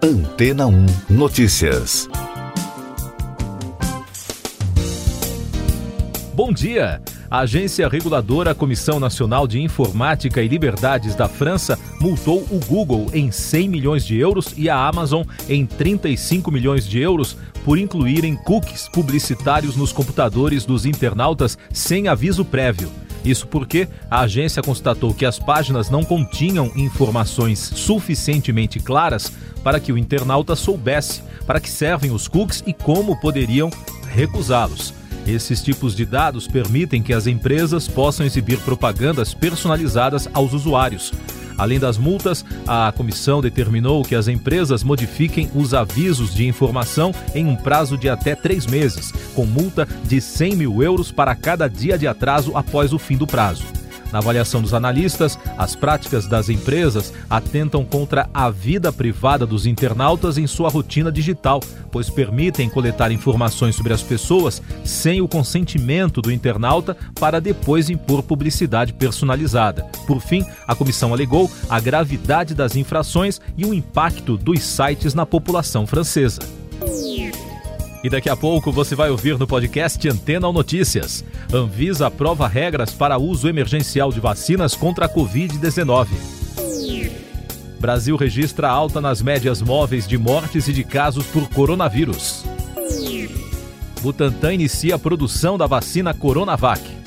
Antena 1 Notícias. Bom dia! A agência reguladora Comissão Nacional de Informática e Liberdades da França multou o Google em 100 milhões de euros e a Amazon em 35 milhões de euros por incluírem cookies publicitários nos computadores dos internautas sem aviso prévio. Isso porque a agência constatou que as páginas não continham informações suficientemente claras para que o internauta soubesse para que servem os cookies e como poderiam recusá-los. Esses tipos de dados permitem que as empresas possam exibir propagandas personalizadas aos usuários. Além das multas, a comissão determinou que as empresas modifiquem os avisos de informação em um prazo de até três meses, com multa de 100 mil euros para cada dia de atraso após o fim do prazo. Na avaliação dos analistas, as práticas das empresas atentam contra a vida privada dos internautas em sua rotina digital, pois permitem coletar informações sobre as pessoas sem o consentimento do internauta para depois impor publicidade personalizada. Por fim, a comissão alegou a gravidade das infrações e o impacto dos sites na população francesa. E daqui a pouco você vai ouvir no podcast Antena ou Notícias. Anvisa aprova regras para uso emergencial de vacinas contra a Covid-19. Brasil registra alta nas médias móveis de mortes e de casos por coronavírus. Butantan inicia a produção da vacina Coronavac.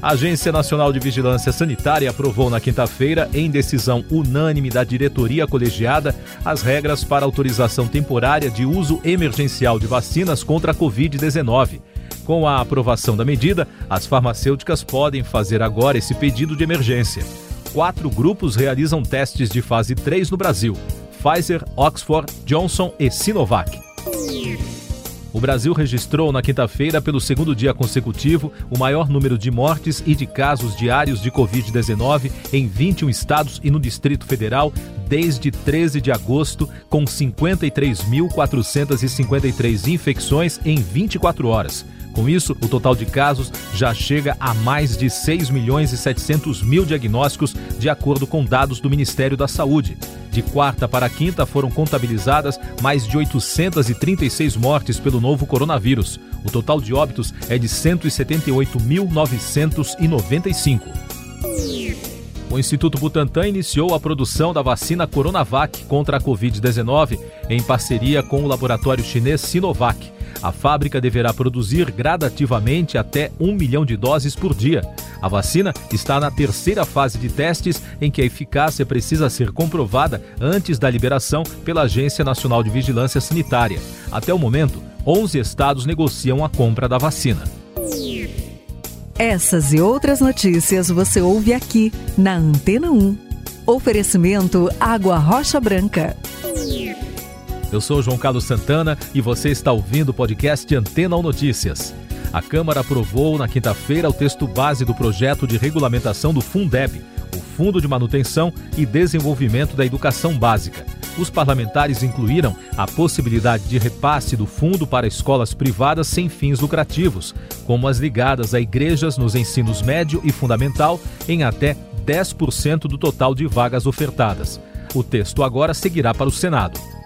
A Agência Nacional de Vigilância Sanitária aprovou na quinta-feira, em decisão unânime da diretoria colegiada, as regras para autorização temporária de uso emergencial de vacinas contra a Covid-19. Com a aprovação da medida, as farmacêuticas podem fazer agora esse pedido de emergência. Quatro grupos realizam testes de fase 3 no Brasil: Pfizer, Oxford, Johnson e Sinovac. O Brasil registrou na quinta-feira, pelo segundo dia consecutivo, o maior número de mortes e de casos diários de Covid-19 em 21 estados e no Distrito Federal desde 13 de agosto, com 53.453 infecções em 24 horas. Com isso, o total de casos já chega a mais de 6 milhões e 700 mil diagnósticos, de acordo com dados do Ministério da Saúde. De quarta para quinta foram contabilizadas mais de 836 mortes pelo novo coronavírus. O total de óbitos é de 178.995. O Instituto Butantan iniciou a produção da vacina Coronavac contra a Covid-19 em parceria com o laboratório chinês Sinovac. A fábrica deverá produzir gradativamente até um milhão de doses por dia. A vacina está na terceira fase de testes, em que a eficácia precisa ser comprovada antes da liberação pela Agência Nacional de Vigilância Sanitária. Até o momento, 11 estados negociam a compra da vacina. Essas e outras notícias você ouve aqui na Antena 1. Oferecimento Água Rocha Branca. Eu sou João Carlos Santana e você está ouvindo o podcast Antena ou Notícias. A Câmara aprovou na quinta-feira o texto base do projeto de regulamentação do Fundeb, o Fundo de Manutenção e Desenvolvimento da Educação Básica. Os parlamentares incluíram a possibilidade de repasse do fundo para escolas privadas sem fins lucrativos, como as ligadas a igrejas nos ensinos médio e fundamental, em até 10% do total de vagas ofertadas. O texto agora seguirá para o Senado.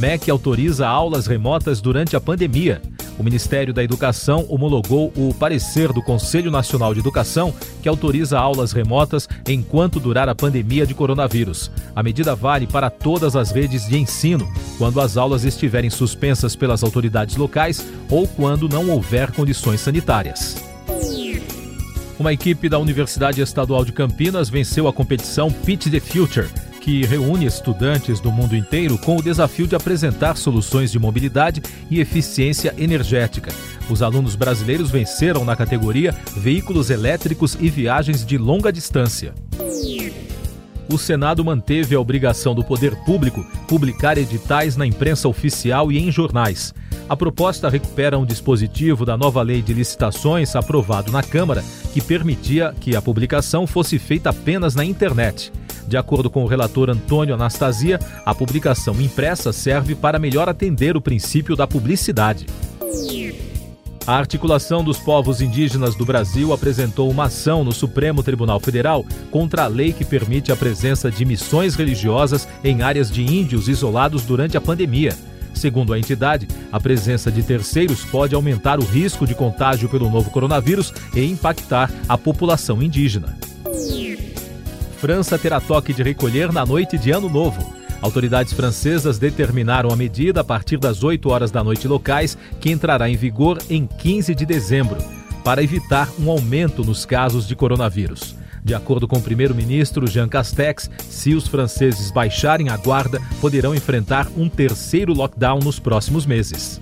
MEC autoriza aulas remotas durante a pandemia. O Ministério da Educação homologou o parecer do Conselho Nacional de Educação, que autoriza aulas remotas enquanto durar a pandemia de coronavírus. A medida vale para todas as redes de ensino, quando as aulas estiverem suspensas pelas autoridades locais ou quando não houver condições sanitárias. Uma equipe da Universidade Estadual de Campinas venceu a competição Pitch the Future que reúne estudantes do mundo inteiro com o desafio de apresentar soluções de mobilidade e eficiência energética. Os alunos brasileiros venceram na categoria Veículos Elétricos e Viagens de Longa Distância. O Senado manteve a obrigação do poder público publicar editais na imprensa oficial e em jornais. A proposta recupera um dispositivo da nova lei de licitações aprovado na Câmara que permitia que a publicação fosse feita apenas na internet. De acordo com o relator Antônio Anastasia, a publicação impressa serve para melhor atender o princípio da publicidade. A articulação dos povos indígenas do Brasil apresentou uma ação no Supremo Tribunal Federal contra a lei que permite a presença de missões religiosas em áreas de índios isolados durante a pandemia. Segundo a entidade, a presença de terceiros pode aumentar o risco de contágio pelo novo coronavírus e impactar a população indígena. França terá toque de recolher na noite de Ano Novo. Autoridades francesas determinaram a medida a partir das 8 horas da noite locais, que entrará em vigor em 15 de dezembro, para evitar um aumento nos casos de coronavírus. De acordo com o primeiro-ministro Jean Castex, se os franceses baixarem a guarda, poderão enfrentar um terceiro lockdown nos próximos meses.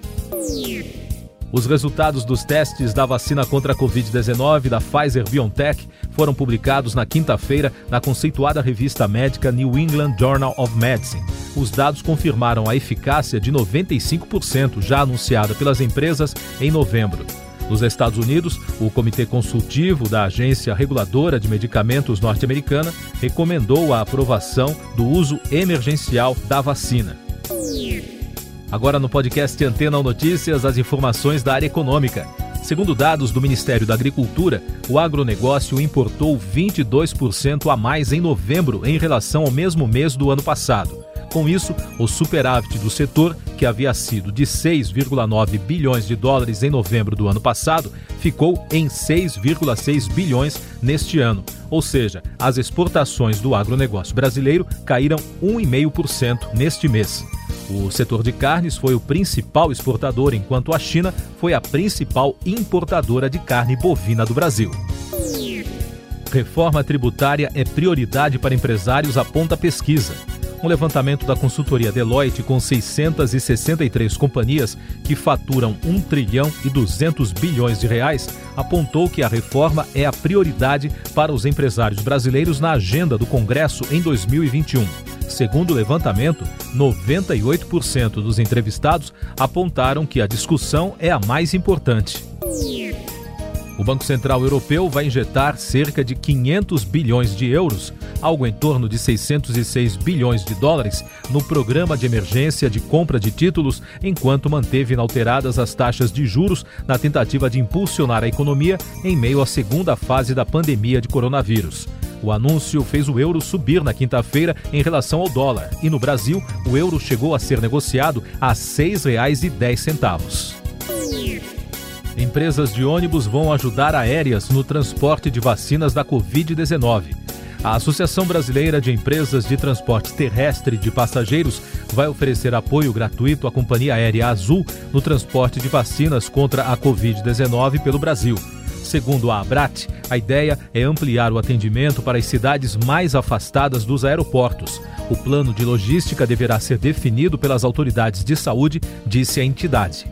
Os resultados dos testes da vacina contra a Covid-19 da Pfizer BioNTech foram publicados na quinta-feira na conceituada revista médica New England Journal of Medicine. Os dados confirmaram a eficácia de 95% já anunciada pelas empresas em novembro. Nos Estados Unidos, o Comitê Consultivo da Agência Reguladora de Medicamentos norte-americana recomendou a aprovação do uso emergencial da vacina. Agora no podcast Antena Notícias, as informações da área econômica. Segundo dados do Ministério da Agricultura, o agronegócio importou 22% a mais em novembro em relação ao mesmo mês do ano passado. Com isso, o superávit do setor, que havia sido de 6,9 bilhões de dólares em novembro do ano passado, ficou em 6,6 bilhões neste ano. Ou seja, as exportações do agronegócio brasileiro caíram 1,5% neste mês. O setor de carnes foi o principal exportador, enquanto a China foi a principal importadora de carne bovina do Brasil. Reforma tributária é prioridade para empresários, aponta pesquisa. Um levantamento da consultoria Deloitte com 663 companhias que faturam 1 trilhão e 200 bilhões de reais apontou que a reforma é a prioridade para os empresários brasileiros na agenda do Congresso em 2021. Segundo o levantamento, 98% dos entrevistados apontaram que a discussão é a mais importante. O Banco Central Europeu vai injetar cerca de 500 bilhões de euros, algo em torno de 606 bilhões de dólares, no programa de emergência de compra de títulos, enquanto manteve inalteradas as taxas de juros na tentativa de impulsionar a economia em meio à segunda fase da pandemia de coronavírus. O anúncio fez o euro subir na quinta-feira em relação ao dólar e no Brasil o euro chegou a ser negociado a R$ 6,10. Empresas de ônibus vão ajudar aéreas no transporte de vacinas da Covid-19. A Associação Brasileira de Empresas de Transporte Terrestre de Passageiros vai oferecer apoio gratuito à companhia aérea Azul no transporte de vacinas contra a Covid-19 pelo Brasil. Segundo a Abrat, a ideia é ampliar o atendimento para as cidades mais afastadas dos aeroportos. O plano de logística deverá ser definido pelas autoridades de saúde, disse a entidade.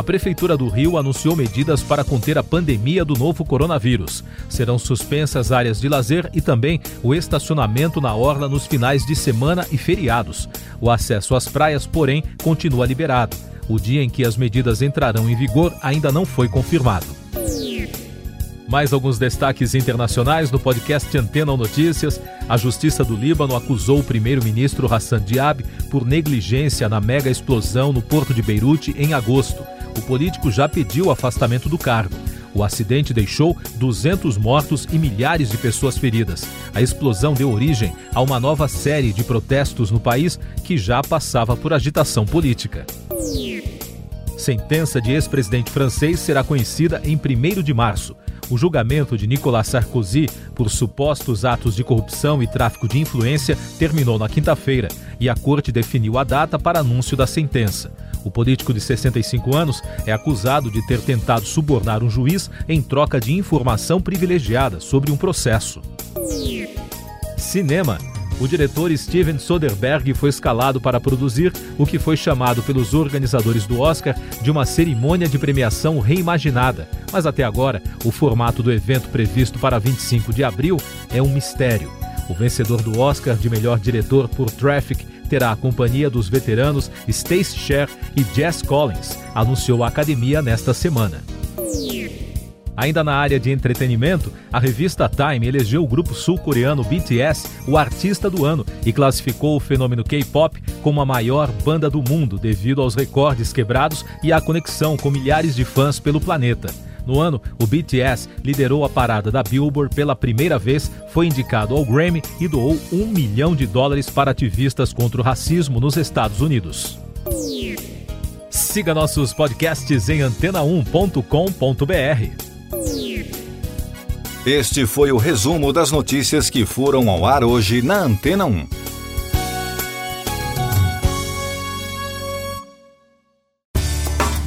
A Prefeitura do Rio anunciou medidas para conter a pandemia do novo coronavírus. Serão suspensas áreas de lazer e também o estacionamento na orla nos finais de semana e feriados. O acesso às praias, porém, continua liberado. O dia em que as medidas entrarão em vigor ainda não foi confirmado. Mais alguns destaques internacionais no podcast Antena Notícias. A Justiça do Líbano acusou o primeiro-ministro Hassan Diab por negligência na mega explosão no porto de Beirute em agosto. O político já pediu o afastamento do cargo. O acidente deixou 200 mortos e milhares de pessoas feridas. A explosão deu origem a uma nova série de protestos no país que já passava por agitação política. Sentença de ex-presidente francês será conhecida em 1 de março. O julgamento de Nicolas Sarkozy por supostos atos de corrupção e tráfico de influência terminou na quinta-feira e a corte definiu a data para anúncio da sentença. O político de 65 anos é acusado de ter tentado subornar um juiz em troca de informação privilegiada sobre um processo. Cinema. O diretor Steven Soderbergh foi escalado para produzir o que foi chamado pelos organizadores do Oscar de uma cerimônia de premiação reimaginada. Mas até agora, o formato do evento previsto para 25 de abril é um mistério. O vencedor do Oscar de melhor diretor por Traffic terá a companhia dos veteranos Stacy Cher e Jess Collins, anunciou a academia nesta semana. Ainda na área de entretenimento, a revista Time elegeu o grupo sul-coreano BTS o artista do ano e classificou o fenômeno K-pop como a maior banda do mundo devido aos recordes quebrados e à conexão com milhares de fãs pelo planeta. No ano, o BTS liderou a parada da Billboard pela primeira vez, foi indicado ao Grammy e doou um milhão de dólares para ativistas contra o racismo nos Estados Unidos. Siga nossos podcasts em antena1.com.br. Este foi o resumo das notícias que foram ao ar hoje na Antena 1.